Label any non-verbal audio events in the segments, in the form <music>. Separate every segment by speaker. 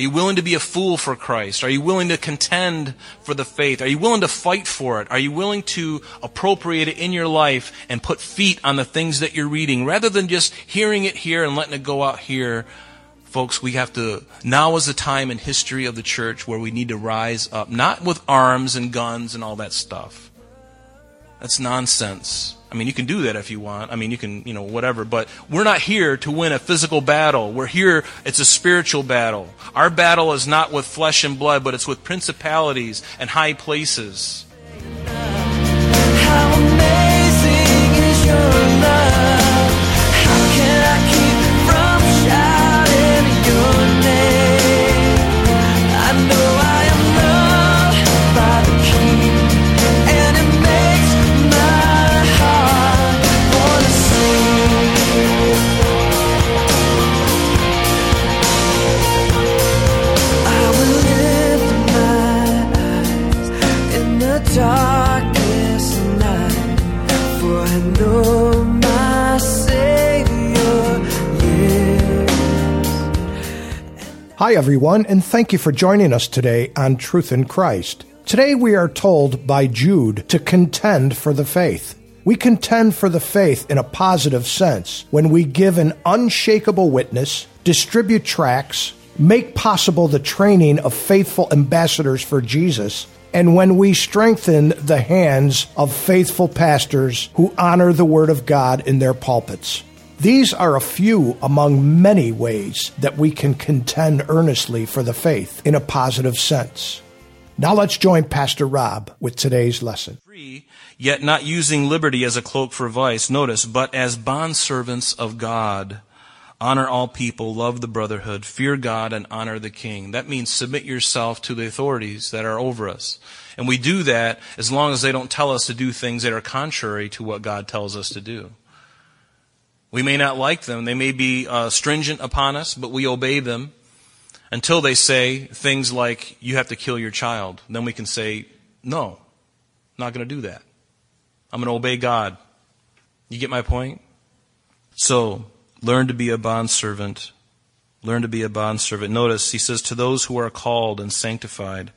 Speaker 1: Are you willing to be a fool for Christ? Are you willing to contend for the faith? Are you willing to fight for it? Are you willing to appropriate it in your life and put feet on the things that you're reading rather than just hearing it here and letting it go out here? Folks, we have to, now is the time in history of the church where we need to rise up, not with arms and guns and all that stuff. That's nonsense. I mean, you can do that if you want. I mean, you can, you know, whatever. But we're not here to win a physical battle. We're here, it's a spiritual battle. Our battle is not with flesh and blood, but it's with principalities and high places.
Speaker 2: Hi, everyone, and thank you for joining us today on Truth in Christ. Today we are told by Jude to contend for the faith. We contend for the faith in a positive sense when we give an unshakable witness, distribute tracts, make possible the training of faithful ambassadors for Jesus, and when we strengthen the hands of faithful pastors who honor the Word of God in their pulpits. These are a few among many ways that we can contend earnestly for the faith in a positive sense. Now let's join Pastor Rob with today's lesson.
Speaker 1: Free, yet not using liberty as a cloak for vice. Notice, but as bondservants of God. Honor all people, love the brotherhood, fear God, and honor the king. That means submit yourself to the authorities that are over us. And we do that as long as they don't tell us to do things that are contrary to what God tells us to do. We may not like them. They may be uh, stringent upon us, but we obey them until they say things like, you have to kill your child. Then we can say, no, I'm not going to do that. I'm going to obey God. You get my point? So, learn to be a bondservant. Learn to be a bondservant. Notice, he says, to those who are called and sanctified.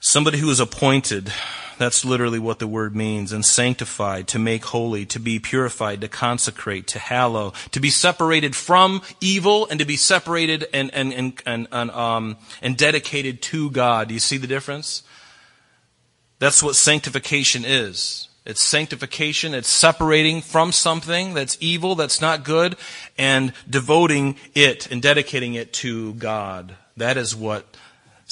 Speaker 1: Somebody who is appointed that's literally what the word means. And sanctified, to make holy, to be purified, to consecrate, to hallow, to be separated from evil and to be separated and, and, and, and, and, um, and dedicated to God. Do you see the difference? That's what sanctification is. It's sanctification. It's separating from something that's evil, that's not good, and devoting it and dedicating it to God. That is what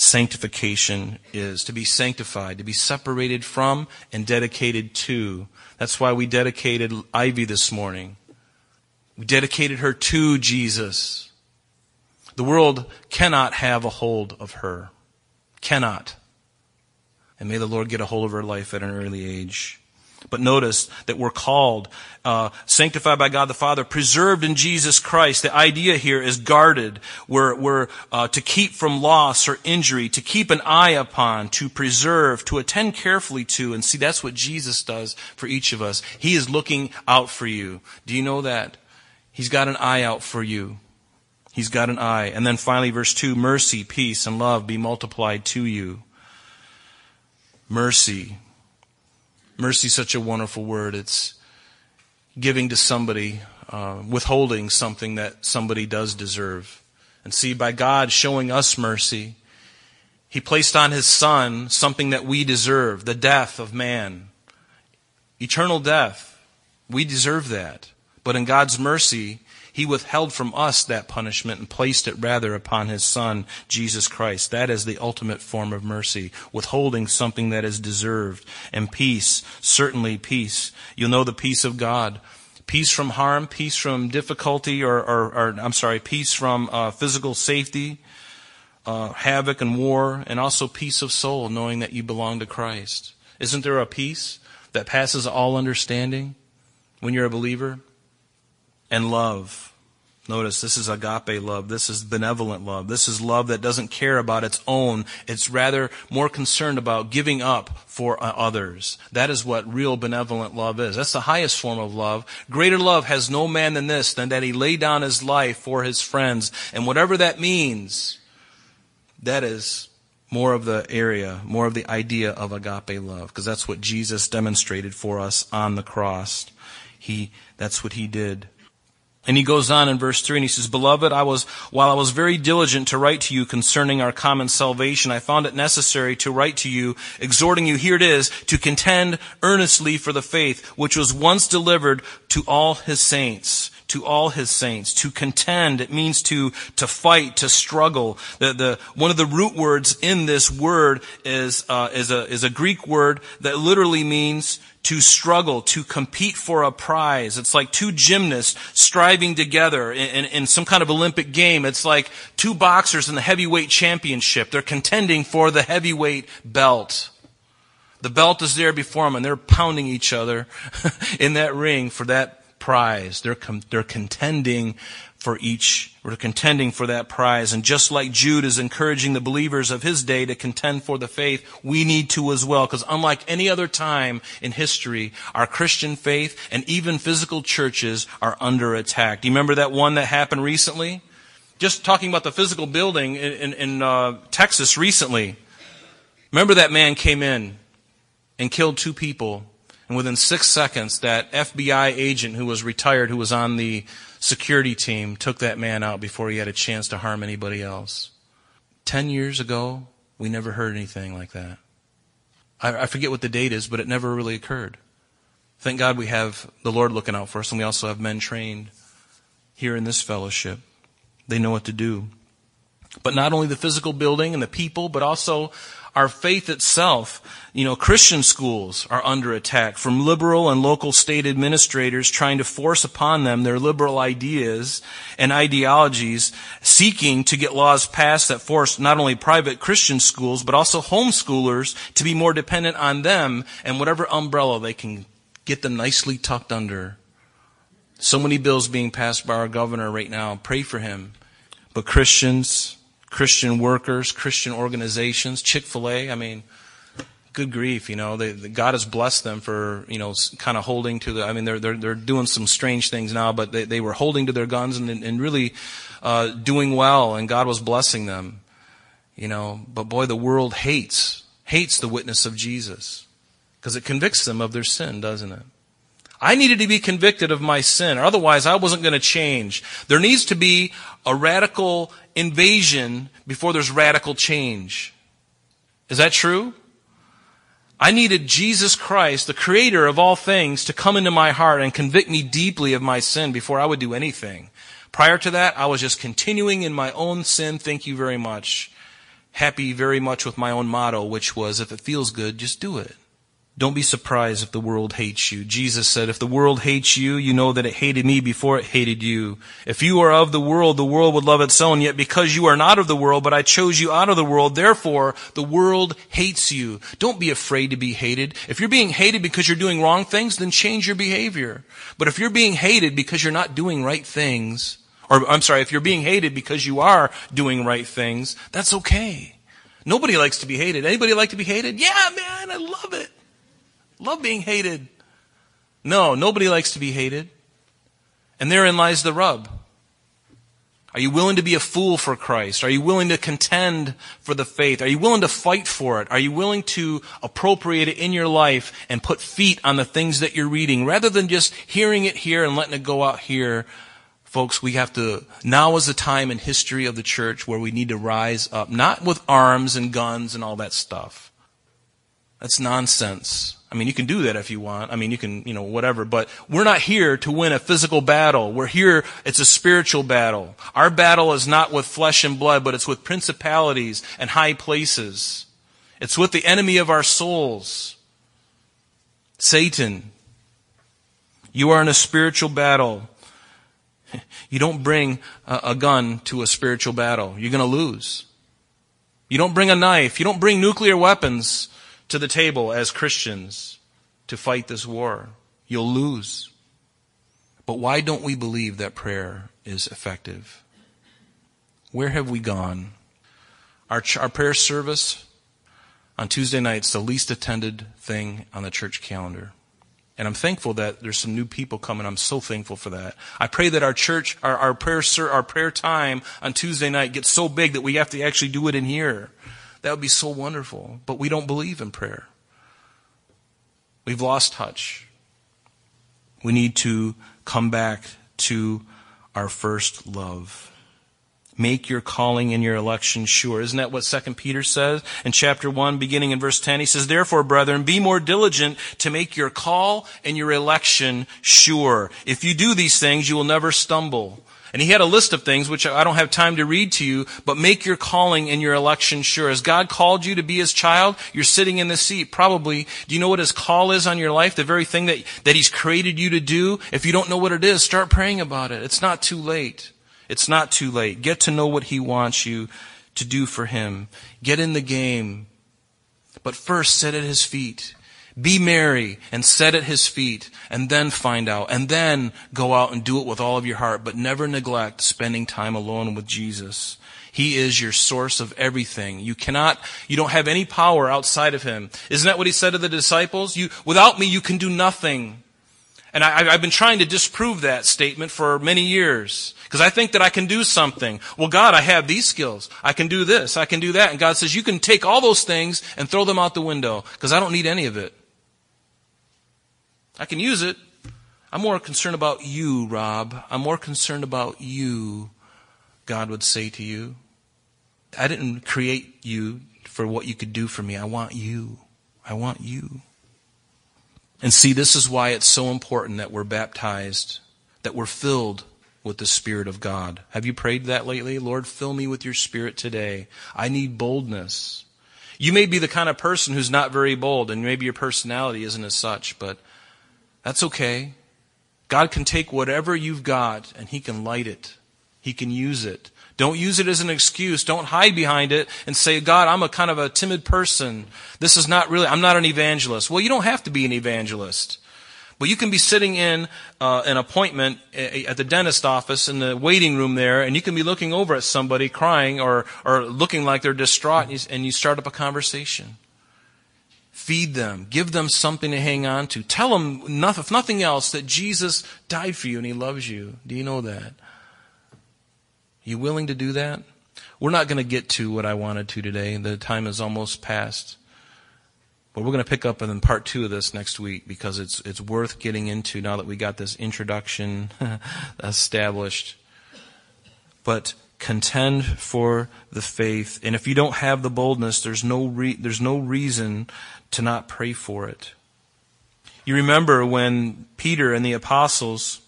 Speaker 1: sanctification is to be sanctified, to be separated from and dedicated to. That's why we dedicated Ivy this morning. We dedicated her to Jesus. The world cannot have a hold of her. Cannot. And may the Lord get a hold of her life at an early age. But notice that we're called, uh, sanctified by God the Father, preserved in Jesus Christ. The idea here is guarded. We're, we're uh, to keep from loss or injury, to keep an eye upon, to preserve, to attend carefully to. And see, that's what Jesus does for each of us. He is looking out for you. Do you know that? He's got an eye out for you. He's got an eye. And then finally, verse 2 mercy, peace, and love be multiplied to you. Mercy. Mercy is such a wonderful word. It's giving to somebody, uh, withholding something that somebody does deserve. And see, by God showing us mercy, He placed on His Son something that we deserve the death of man. Eternal death. We deserve that. But in God's mercy, he withheld from us that punishment and placed it rather upon his Son, Jesus Christ. That is the ultimate form of mercy, withholding something that is deserved. And peace, certainly peace. You'll know the peace of God. Peace from harm, peace from difficulty, or, or, or I'm sorry, peace from uh, physical safety, uh, havoc and war, and also peace of soul, knowing that you belong to Christ. Isn't there a peace that passes all understanding when you're a believer? And love. Notice this is agape love. This is benevolent love. This is love that doesn't care about its own. It's rather more concerned about giving up for uh, others. That is what real benevolent love is. That's the highest form of love. Greater love has no man than this, than that he lay down his life for his friends. And whatever that means, that is more of the area, more of the idea of agape love, because that's what Jesus demonstrated for us on the cross. He, that's what he did. And he goes on in verse 3 and he says, Beloved, I was, while I was very diligent to write to you concerning our common salvation, I found it necessary to write to you, exhorting you, here it is, to contend earnestly for the faith which was once delivered to all his saints. To all his saints. To contend, it means to, to fight, to struggle. The, the, one of the root words in this word is, uh, is a, is a Greek word that literally means to struggle, to compete for a prize. It's like two gymnasts striving together in, in, in, some kind of Olympic game. It's like two boxers in the heavyweight championship. They're contending for the heavyweight belt. The belt is there before them and they're pounding each other <laughs> in that ring for that prize. They're, com- they're contending for each, we're contending for that prize. And just like Jude is encouraging the believers of his day to contend for the faith, we need to as well. Because unlike any other time in history, our Christian faith and even physical churches are under attack. Do you remember that one that happened recently? Just talking about the physical building in, in, in uh, Texas recently. Remember that man came in and killed two people. And within six seconds, that FBI agent who was retired, who was on the security team took that man out before he had a chance to harm anybody else. Ten years ago, we never heard anything like that. I, I forget what the date is, but it never really occurred. Thank God we have the Lord looking out for us, and we also have men trained here in this fellowship. They know what to do. But not only the physical building and the people, but also our faith itself, you know, Christian schools are under attack from liberal and local state administrators trying to force upon them their liberal ideas and ideologies, seeking to get laws passed that force not only private Christian schools, but also homeschoolers to be more dependent on them and whatever umbrella they can get them nicely tucked under. So many bills being passed by our governor right now. Pray for him. But Christians, Christian workers, Christian organizations, Chick fil A. I mean, good grief, you know, they, God has blessed them for, you know, kind of holding to the, I mean, they're, they're, they're doing some strange things now, but they, they were holding to their guns and, and really uh, doing well, and God was blessing them, you know. But boy, the world hates, hates the witness of Jesus because it convicts them of their sin, doesn't it? I needed to be convicted of my sin, or otherwise I wasn't going to change. There needs to be a radical invasion before there's radical change. Is that true? I needed Jesus Christ, the creator of all things, to come into my heart and convict me deeply of my sin before I would do anything. Prior to that, I was just continuing in my own sin. Thank you very much. Happy very much with my own motto, which was, if it feels good, just do it. Don't be surprised if the world hates you. Jesus said, if the world hates you, you know that it hated me before it hated you. If you are of the world, the world would love its own. Yet because you are not of the world, but I chose you out of the world, therefore the world hates you. Don't be afraid to be hated. If you're being hated because you're doing wrong things, then change your behavior. But if you're being hated because you're not doing right things, or I'm sorry, if you're being hated because you are doing right things, that's okay. Nobody likes to be hated. Anybody like to be hated? Yeah, man, I love it. Love being hated. No, nobody likes to be hated. And therein lies the rub. Are you willing to be a fool for Christ? Are you willing to contend for the faith? Are you willing to fight for it? Are you willing to appropriate it in your life and put feet on the things that you're reading rather than just hearing it here and letting it go out here? Folks, we have to, now is the time in history of the church where we need to rise up, not with arms and guns and all that stuff. That's nonsense. I mean, you can do that if you want. I mean, you can, you know, whatever, but we're not here to win a physical battle. We're here, it's a spiritual battle. Our battle is not with flesh and blood, but it's with principalities and high places. It's with the enemy of our souls, Satan. You are in a spiritual battle. <laughs> You don't bring a, gun to a spiritual battle. You're going to lose. You don't bring a knife. You don't bring nuclear weapons to the table as Christians to fight this war. You'll lose. But why don't we believe that prayer is effective? Where have we gone? Our, our prayer service on Tuesday nights, the least attended thing on the church calendar. And I'm thankful that there's some new people coming. I'm so thankful for that. I pray that our church, our, our prayer, our prayer time on Tuesday night gets so big that we have to actually do it in here. That would be so wonderful. But we don't believe in prayer. We've lost touch. We need to come back to our first love. Make your calling and your election sure. Isn't that what 2 Peter says in chapter 1, beginning in verse 10? He says, Therefore, brethren, be more diligent to make your call and your election sure. If you do these things, you will never stumble. And he had a list of things which I don't have time to read to you, but make your calling and your election sure. As God called you to be his child, you're sitting in the seat. Probably, do you know what his call is on your life? The very thing that, that he's created you to do? If you don't know what it is, start praying about it. It's not too late. It's not too late. Get to know what he wants you to do for him. Get in the game. But first, sit at his feet. Be merry and set at his feet and then find out and then go out and do it with all of your heart, but never neglect spending time alone with Jesus. He is your source of everything. You cannot, you don't have any power outside of him. Isn't that what he said to the disciples? You, without me, you can do nothing. And I, have been trying to disprove that statement for many years. Because I think that I can do something. Well, God, I have these skills. I can do this. I can do that. And God says, you can take all those things and throw them out the window. Because I don't need any of it. I can use it. I'm more concerned about you, Rob. I'm more concerned about you, God would say to you. I didn't create you for what you could do for me. I want you. I want you. And see, this is why it's so important that we're baptized, that we're filled with the Spirit of God. Have you prayed that lately? Lord, fill me with your Spirit today. I need boldness. You may be the kind of person who's not very bold, and maybe your personality isn't as such, but that's okay. God can take whatever you've got and He can light it. He can use it. Don't use it as an excuse. Don't hide behind it and say, God, I'm a kind of a timid person. This is not really, I'm not an evangelist. Well, you don't have to be an evangelist. But you can be sitting in uh, an appointment at the dentist office in the waiting room there, and you can be looking over at somebody crying or, or looking like they're distraught, and you, and you start up a conversation. Feed them. Give them something to hang on to. Tell them, if nothing else, that Jesus died for you and He loves you. Do you know that? You willing to do that? We're not going to get to what I wanted to today. The time is almost past. But we're going to pick up in part two of this next week because it's, it's worth getting into now that we got this introduction <laughs> established. But contend for the faith. And if you don't have the boldness, there's no, re- there's no reason to not pray for it. You remember when Peter and the apostles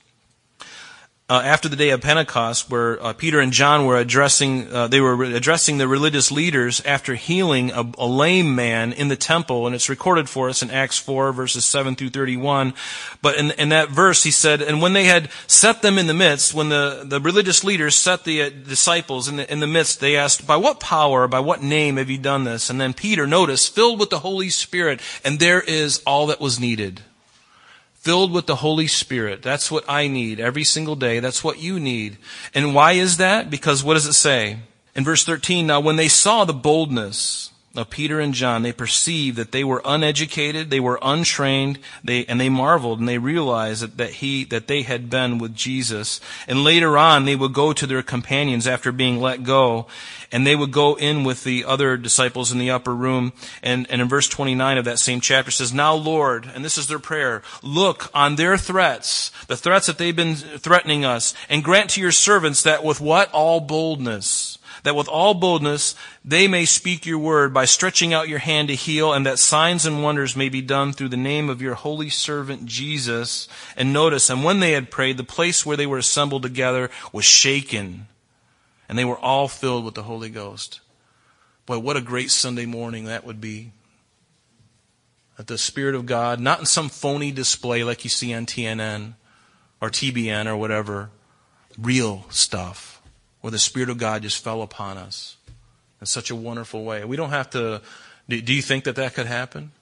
Speaker 1: uh, after the day of Pentecost, where uh, Peter and John were addressing, uh, they were addressing the religious leaders after healing a, a, lame man in the temple, and it's recorded for us in Acts 4, verses 7 through 31. But in, in that verse, he said, And when they had set them in the midst, when the, the religious leaders set the uh, disciples in the, in the midst, they asked, By what power, by what name have you done this? And then Peter, notice, filled with the Holy Spirit, and there is all that was needed filled with the Holy Spirit. That's what I need every single day. That's what you need. And why is that? Because what does it say? In verse 13, now when they saw the boldness of Peter and John, they perceived that they were uneducated, they were untrained, they, and they marveled and they realized that, that he, that they had been with Jesus. And later on, they would go to their companions after being let go, and they would go in with the other disciples in the upper room. And, and in verse 29 of that same chapter says, Now Lord, and this is their prayer, look on their threats, the threats that they've been threatening us, and grant to your servants that with what? All boldness that with all boldness they may speak your word by stretching out your hand to heal, and that signs and wonders may be done through the name of your holy servant Jesus. And notice, and when they had prayed, the place where they were assembled together was shaken, and they were all filled with the Holy Ghost. Boy, what a great Sunday morning that would be. That the Spirit of God, not in some phony display like you see on TNN or TBN or whatever, real stuff where the Spirit of God just fell upon us. in such a wonderful way. We don't have to. Do you think that that could happen?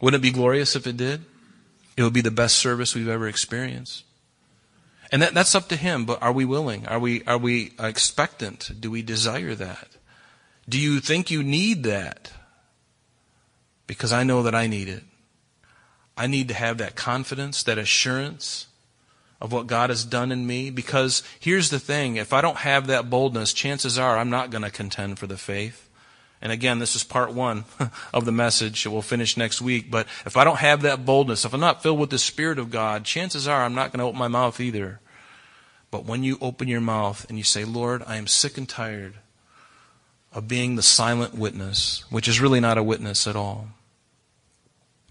Speaker 1: Wouldn't it be glorious if it did? It would be the best service we've ever experienced. And that, that's up to him, but are we willing? Are we, are we expectant? Do we desire that? Do you think you need that? Because I know that I need it. I need to have that confidence, that assurance of what God has done in me. Because here's the thing if I don't have that boldness, chances are I'm not going to contend for the faith. And again, this is part one <laughs> of the message. We'll finish next week. But if I don't have that boldness, if I'm not filled with the Spirit of God, chances are I'm not going to open my mouth either. But when you open your mouth and you say, Lord, I am sick and tired of being the silent witness, which is really not a witness at all.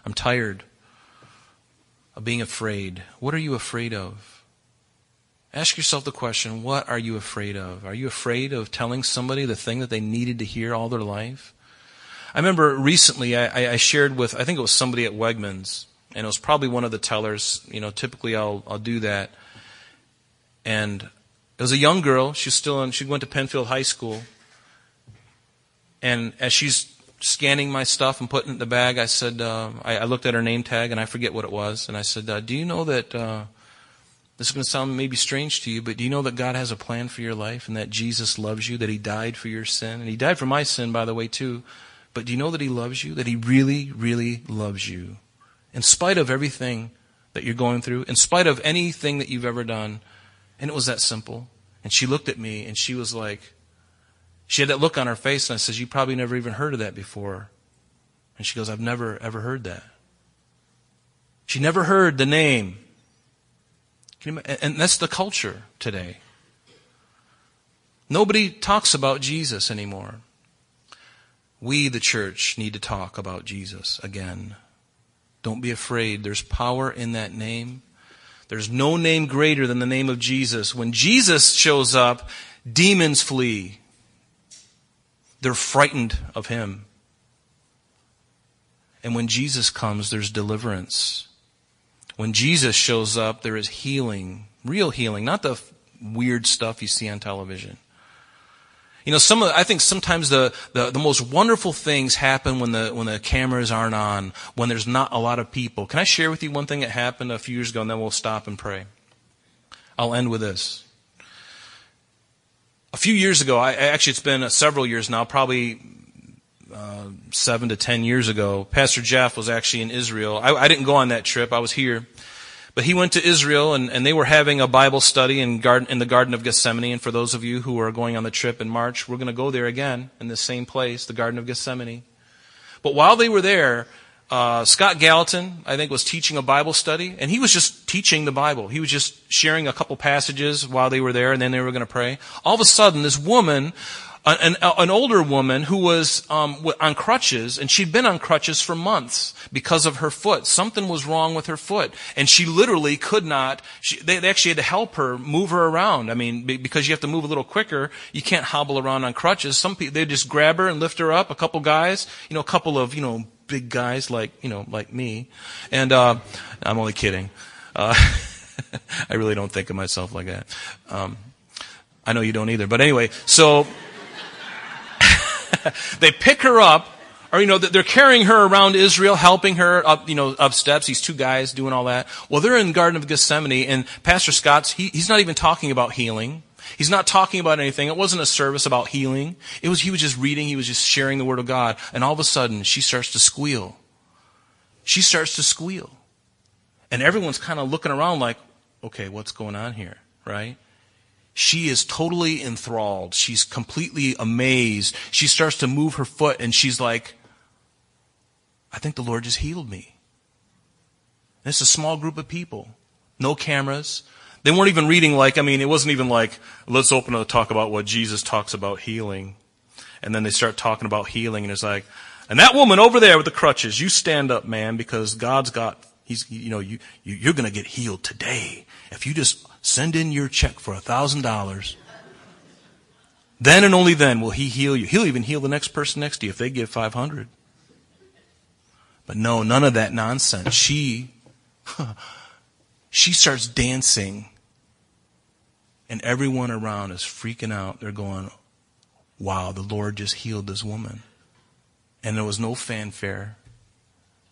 Speaker 1: I'm tired of being afraid. What are you afraid of? Ask yourself the question what are you afraid of? Are you afraid of telling somebody the thing that they needed to hear all their life? I remember recently I, I shared with, I think it was somebody at Wegmans, and it was probably one of the tellers. You know, typically I'll, I'll do that and it was a young girl. She's still in, she went to Penfield High School. And as she's scanning my stuff and putting it in the bag, I said, uh, I, I, looked at her name tag and I forget what it was. And I said, uh, Do you know that uh, this is going to sound maybe strange to you, but do you know that God has a plan for your life and that Jesus loves you, that He died for your sin? And He died for my sin, by the way, too. But do you know that He loves you? That He really, really loves you? In spite of everything that you're going through, in spite of anything that you've ever done, and it was that simple. And she looked at me and she was like, she had that look on her face, and I says, You probably never even heard of that before. And she goes, I've never, ever heard that. She never heard the name. And that's the culture today. Nobody talks about Jesus anymore. We, the church, need to talk about Jesus again. Don't be afraid. There's power in that name. There's no name greater than the name of Jesus. When Jesus shows up, demons flee. They're frightened of him. And when Jesus comes, there's deliverance. When Jesus shows up, there is healing, real healing, not the weird stuff you see on television. You know, some of, I think sometimes the, the, the, most wonderful things happen when the, when the cameras aren't on, when there's not a lot of people. Can I share with you one thing that happened a few years ago and then we'll stop and pray? I'll end with this. A few years ago, I, actually it's been several years now, probably uh, seven to ten years ago, Pastor Jeff was actually in Israel. I, I didn't go on that trip, I was here. But he went to Israel and, and they were having a Bible study in, garden, in the Garden of Gethsemane. And for those of you who are going on the trip in March, we're going to go there again in the same place, the Garden of Gethsemane. But while they were there, uh, Scott Gallatin, I think, was teaching a Bible study, and he was just teaching the Bible. He was just sharing a couple passages while they were there, and then they were going to pray. All of a sudden, this woman an, an older woman who was um, on crutches, and she'd been on crutches for months because of her foot. Something was wrong with her foot, and she literally could not. She, they, they, actually had to help her move her around. I mean, because you have to move a little quicker, you can't hobble around on crutches. Some people they just grab her and lift her up. A couple guys, you know, a couple of you know big guys like you know like me, and uh, I'm only kidding. Uh, <laughs> I really don't think of myself like that. Um, I know you don't either. But anyway, so <laughs> they pick her up, or, you know, they're carrying her around Israel, helping her up, you know, up steps. These two guys doing all that. Well, they're in Garden of Gethsemane, and Pastor Scott's, he, he's not even talking about healing. He's not talking about anything. It wasn't a service about healing. It was, he was just reading, he was just sharing the Word of God. And all of a sudden, she starts to squeal. She starts to squeal. And everyone's kind of looking around like, okay, what's going on here, right? she is totally enthralled. She's completely amazed. She starts to move her foot and she's like, I think the Lord just healed me. And it's a small group of people. No cameras. They weren't even reading like, I mean, it wasn't even like, let's open to talk about what Jesus talks about healing. And then they start talking about healing and it's like, and that woman over there with the crutches, you stand up, man, because God's got, he's, you know, you, you you're going to get healed today. If you just send in your check for a thousand dollars. Then and only then will he heal you. He'll even heal the next person next to you if they give 500. But no, none of that nonsense. She, <laughs> she starts dancing and everyone around is freaking out. They're going, wow, the Lord just healed this woman. And there was no fanfare.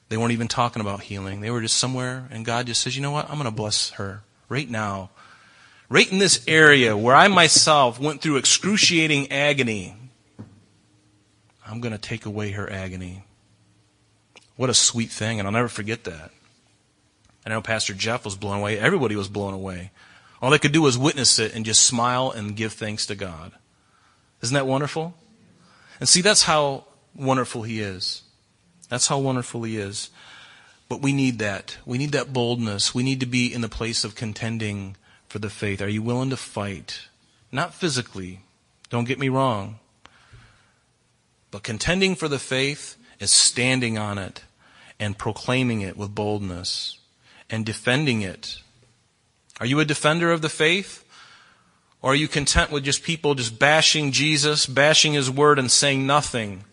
Speaker 1: They weren't even talking about healing. They were just somewhere, and God just says, you know what? I'm going to bless her right now. Right in this area where I myself went through excruciating agony, I'm going to take away her agony. What a sweet thing, and I'll never forget that. I know Pastor Jeff was blown away. Everybody was blown away. All they could do was witness it and just smile and give thanks to God. Isn't that wonderful? And see, that's how wonderful He is. That's how wonderful He is. But we need that. We need that boldness. We need to be in the place of contending for the faith. Are you willing to fight? Not physically. Don't get me wrong. But contending for the faith is standing on it and proclaiming it with boldness and defending it. Are you a defender of the faith? Or are you content with just people just bashing Jesus, bashing His Word, and saying nothing?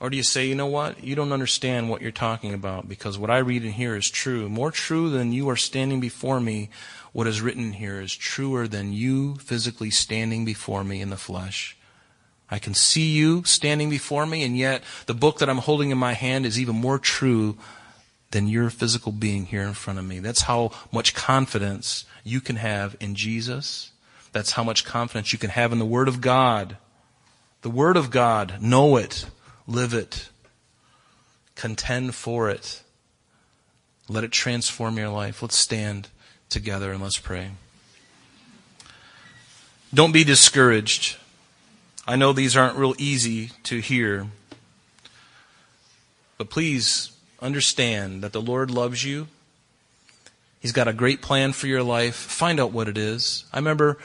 Speaker 1: Or do you say, you know what? You don't understand what you're talking about because what I read in here is true. More true than you are standing before me. What is written here is truer than you physically standing before me in the flesh. I can see you standing before me, and yet the book that I'm holding in my hand is even more true than your physical being here in front of me. That's how much confidence you can have in Jesus that's how much confidence you can have in the Word of God. The Word of God. Know it. Live it. Contend for it. Let it transform your life. Let's stand together and let's pray. Don't be discouraged. I know these aren't real easy to hear. But please understand that the Lord loves you. He's got a great plan for your life. Find out what it is. I remember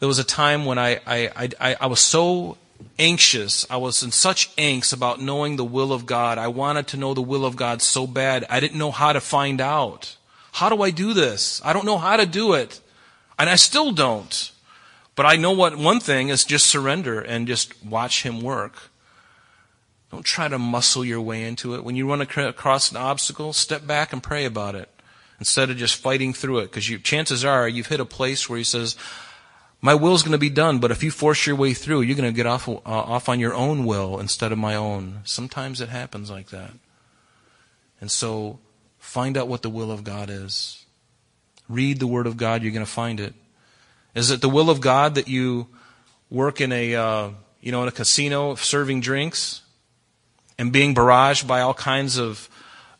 Speaker 1: there was a time when I, I, I, I, was so anxious. I was in such angst about knowing the will of God. I wanted to know the will of God so bad. I didn't know how to find out. How do I do this? I don't know how to do it. And I still don't. But I know what one thing is just surrender and just watch Him work. Don't try to muscle your way into it. When you run across an obstacle, step back and pray about it instead of just fighting through it. Because chances are you've hit a place where He says, my will's going to be done, but if you force your way through, you're going to get off, uh, off on your own will instead of my own. Sometimes it happens like that. And so, find out what the will of God is. Read the Word of God, you're going to find it. Is it the will of God that you work in a, uh, you know, in a casino serving drinks and being barraged by all kinds of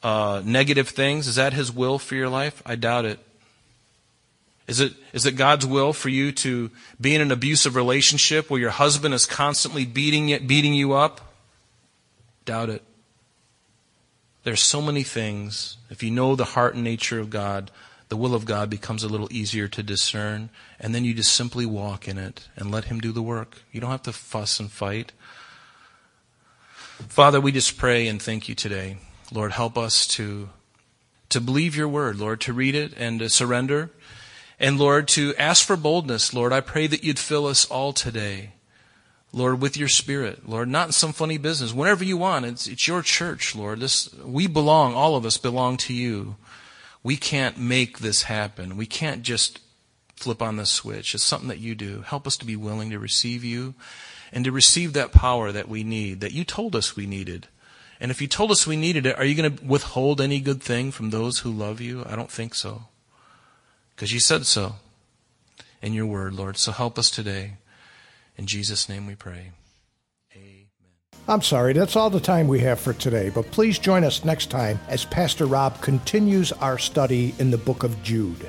Speaker 1: uh, negative things? Is that His will for your life? I doubt it. Is it, is it God's will for you to be in an abusive relationship where your husband is constantly beating you, beating you up? Doubt it. There's so many things. If you know the heart and nature of God, the will of God becomes a little easier to discern, and then you just simply walk in it and let Him do the work. You don't have to fuss and fight. Father, we just pray and thank you today. Lord, help us to, to believe your word, Lord, to read it and to surrender and Lord, to ask for boldness, Lord, I pray that you'd fill us all today. Lord, with your spirit, Lord, not in some funny business. Whenever you want, it's, it's your church, Lord. This, we belong, all of us belong to you. We can't make this happen. We can't just flip on the switch. It's something that you do. Help us to be willing to receive you and to receive that power that we need, that you told us we needed. And if you told us we needed it, are you going to withhold any good thing from those who love you? I don't think so. Because you said so in your word, Lord. So help us today. In Jesus' name we pray. Amen.
Speaker 2: I'm sorry, that's all the time we have for today, but please join us next time as Pastor Rob continues our study in the book of Jude.